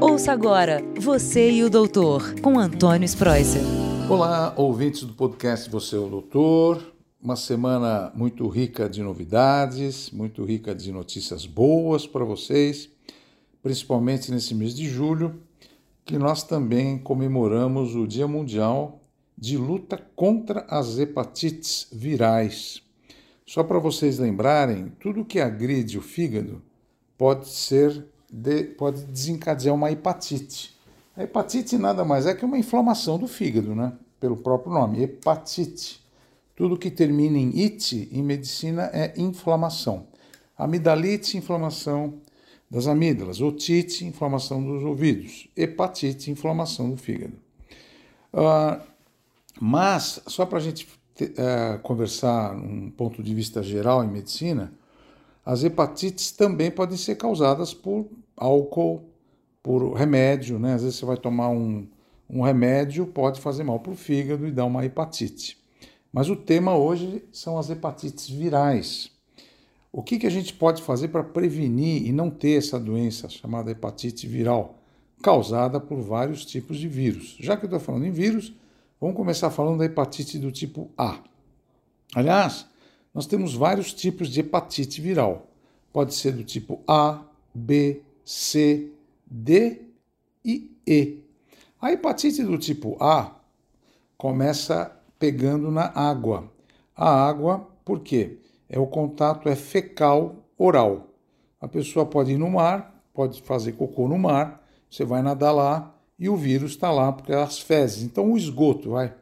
Ouça agora Você e o Doutor, com Antônio Spreuser. Olá, ouvintes do podcast Você é o Doutor. Uma semana muito rica de novidades, muito rica de notícias boas para vocês, principalmente nesse mês de julho, que nós também comemoramos o Dia Mundial de Luta contra as Hepatites Virais. Só para vocês lembrarem, tudo que agride o fígado pode ser de, pode desencadear uma hepatite. A hepatite nada mais é que uma inflamação do fígado, né? Pelo próprio nome, hepatite. Tudo que termina em ite em medicina é inflamação. Amidalite, inflamação das amígdalas. Otite, inflamação dos ouvidos. Hepatite, inflamação do fígado. Uh, mas, só para a gente uh, conversar um ponto de vista geral em medicina, as hepatites também podem ser causadas por álcool, por remédio, né? Às vezes você vai tomar um, um remédio, pode fazer mal para o fígado e dar uma hepatite. Mas o tema hoje são as hepatites virais. O que, que a gente pode fazer para prevenir e não ter essa doença chamada hepatite viral, causada por vários tipos de vírus? Já que eu estou falando em vírus, vamos começar falando da hepatite do tipo A. Aliás, nós temos vários tipos de hepatite viral. Pode ser do tipo A, B, C, D e E. A hepatite do tipo A começa pegando na água. A água, por quê? É o contato é fecal oral. A pessoa pode ir no mar, pode fazer cocô no mar, você vai nadar lá e o vírus está lá porque é as fezes. Então o esgoto, vai.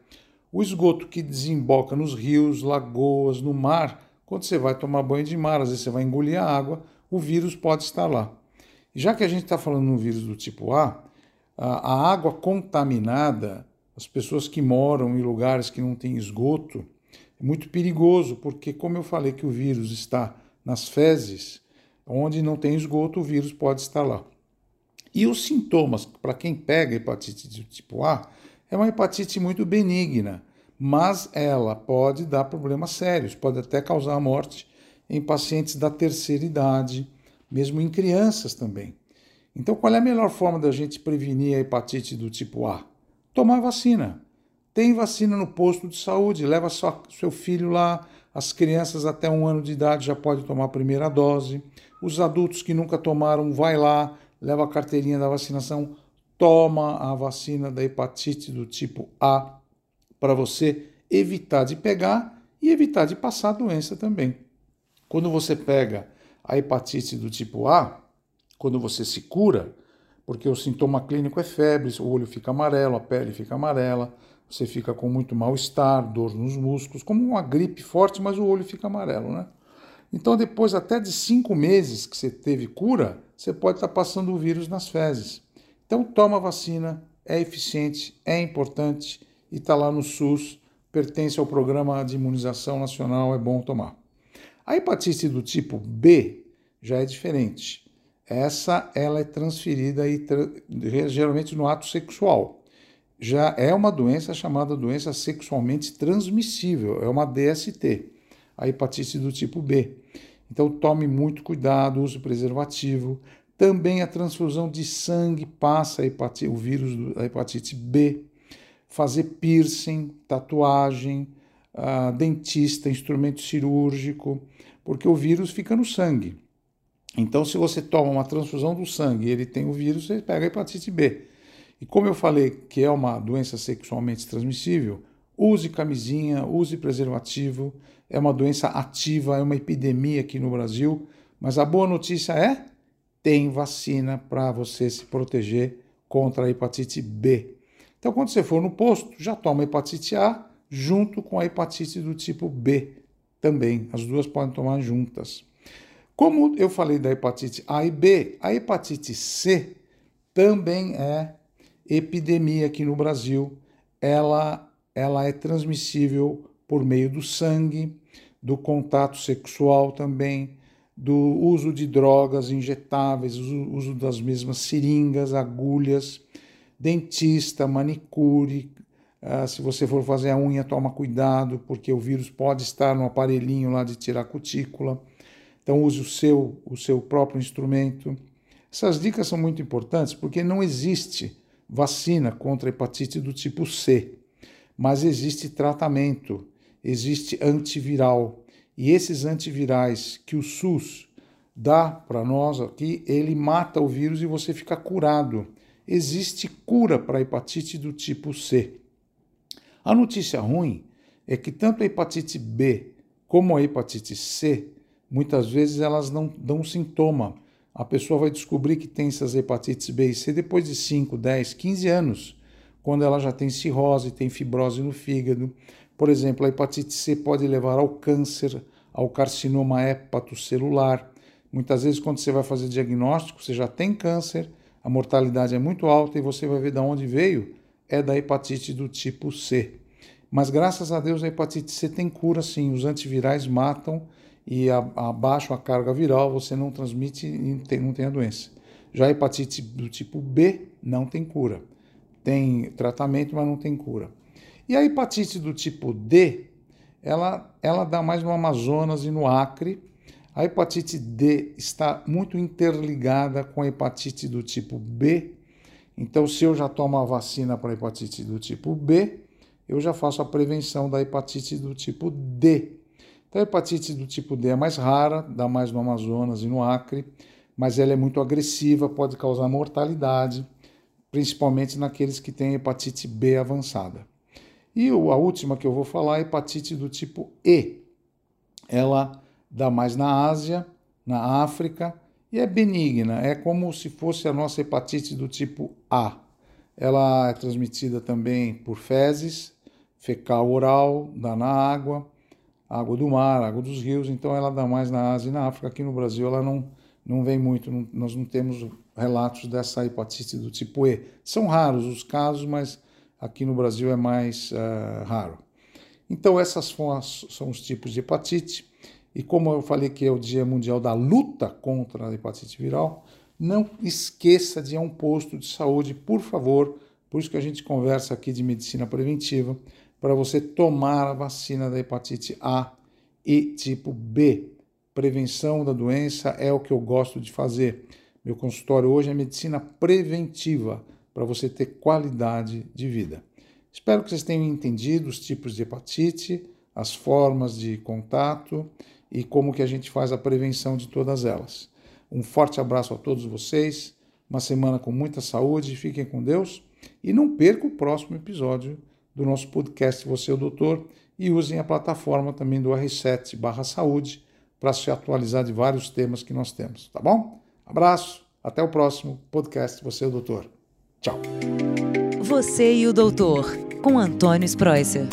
O esgoto que desemboca nos rios, lagoas, no mar, quando você vai tomar banho de mar, às vezes você vai engolir a água, o vírus pode estar lá. Já que a gente está falando no vírus do tipo A, a água contaminada, as pessoas que moram em lugares que não tem esgoto, é muito perigoso, porque, como eu falei que o vírus está nas fezes, onde não tem esgoto, o vírus pode estar lá. E os sintomas, para quem pega hepatite do tipo A, é uma hepatite muito benigna, mas ela pode dar problemas sérios, pode até causar a morte em pacientes da terceira idade, mesmo em crianças também. Então, qual é a melhor forma da gente prevenir a hepatite do tipo A? Tomar vacina. Tem vacina no posto de saúde, leva só seu filho lá. As crianças até um ano de idade já podem tomar a primeira dose. Os adultos que nunca tomaram, vai lá, leva a carteirinha da vacinação, toma a vacina da hepatite do tipo A para você evitar de pegar e evitar de passar a doença também. Quando você pega a hepatite do tipo A, quando você se cura, porque o sintoma clínico é febre, o olho fica amarelo, a pele fica amarela, você fica com muito mal-estar, dor nos músculos, como uma gripe forte, mas o olho fica amarelo, né? Então, depois até de cinco meses que você teve cura, você pode estar passando o vírus nas fezes. Então, toma a vacina, é eficiente, é importante e está lá no SUS, pertence ao programa de imunização nacional, é bom tomar. A hepatite do tipo B já é diferente. Essa ela é transferida e geralmente no ato sexual. Já é uma doença chamada doença sexualmente transmissível, é uma DST, a hepatite do tipo B. Então tome muito cuidado, use preservativo. Também a transfusão de sangue passa hepatite, o vírus da hepatite B. Fazer piercing, tatuagem, uh, dentista, instrumento cirúrgico, porque o vírus fica no sangue. Então, se você toma uma transfusão do sangue e ele tem o vírus, você pega a hepatite B. E como eu falei que é uma doença sexualmente transmissível, use camisinha, use preservativo. É uma doença ativa, é uma epidemia aqui no Brasil. Mas a boa notícia é: tem vacina para você se proteger contra a hepatite B. Então, quando você for no posto, já toma hepatite A junto com a hepatite do tipo B também. As duas podem tomar juntas. Como eu falei da hepatite A e B, a hepatite C também é epidemia aqui no Brasil. Ela, ela é transmissível por meio do sangue, do contato sexual também, do uso de drogas injetáveis, uso das mesmas seringas, agulhas, dentista, manicure, ah, se você for fazer a unha, toma cuidado, porque o vírus pode estar no aparelhinho lá de tirar cutícula. Então use o seu, o seu próprio instrumento. Essas dicas são muito importantes porque não existe vacina contra hepatite do tipo C, mas existe tratamento, existe antiviral. E esses antivirais que o SUS dá para nós aqui, ele mata o vírus e você fica curado. Existe cura para hepatite do tipo C. A notícia ruim é que tanto a hepatite B como a hepatite C, muitas vezes elas não dão sintoma. A pessoa vai descobrir que tem essas hepatites B e C depois de 5, 10, 15 anos, quando ela já tem cirrose, tem fibrose no fígado. Por exemplo, a hepatite C pode levar ao câncer, ao carcinoma hepatocelular. Muitas vezes, quando você vai fazer diagnóstico, você já tem câncer, a mortalidade é muito alta e você vai ver de onde veio, é da hepatite do tipo C. Mas graças a Deus a hepatite C tem cura sim, os antivirais matam e abaixo a carga viral você não transmite e não tem a doença. Já a hepatite do tipo B não tem cura. Tem tratamento, mas não tem cura. E a hepatite do tipo D, ela, ela dá mais no Amazonas e no Acre, a hepatite D está muito interligada com a hepatite do tipo B. Então, se eu já tomo a vacina para hepatite do tipo B, eu já faço a prevenção da hepatite do tipo D. Então, a hepatite do tipo D é mais rara, dá mais no Amazonas e no Acre, mas ela é muito agressiva, pode causar mortalidade, principalmente naqueles que têm hepatite B avançada. E a última que eu vou falar é hepatite do tipo E. Ela dá mais na Ásia, na África e é benigna, é como se fosse a nossa hepatite do tipo A. Ela é transmitida também por fezes, fecal oral, dá na água, água do mar, água dos rios, então ela dá mais na Ásia e na África. Aqui no Brasil ela não, não vem muito, não, nós não temos relatos dessa hepatite do tipo E. São raros os casos, mas aqui no Brasil é mais uh, raro. Então, essas são os tipos de hepatite. E como eu falei que é o Dia Mundial da Luta contra a Hepatite Viral, não esqueça de ir a um posto de saúde, por favor. Por isso que a gente conversa aqui de medicina preventiva, para você tomar a vacina da hepatite A e tipo B. Prevenção da doença é o que eu gosto de fazer. Meu consultório hoje é medicina preventiva, para você ter qualidade de vida. Espero que vocês tenham entendido os tipos de hepatite, as formas de contato e como que a gente faz a prevenção de todas elas. Um forte abraço a todos vocês, uma semana com muita saúde, fiquem com Deus e não perca o próximo episódio do nosso podcast Você é o Doutor e usem a plataforma também do R7 barra saúde para se atualizar de vários temas que nós temos, tá bom? Abraço, até o próximo podcast Você é o Doutor. Tchau. Você e o Doutor, com Antônio Spreuser.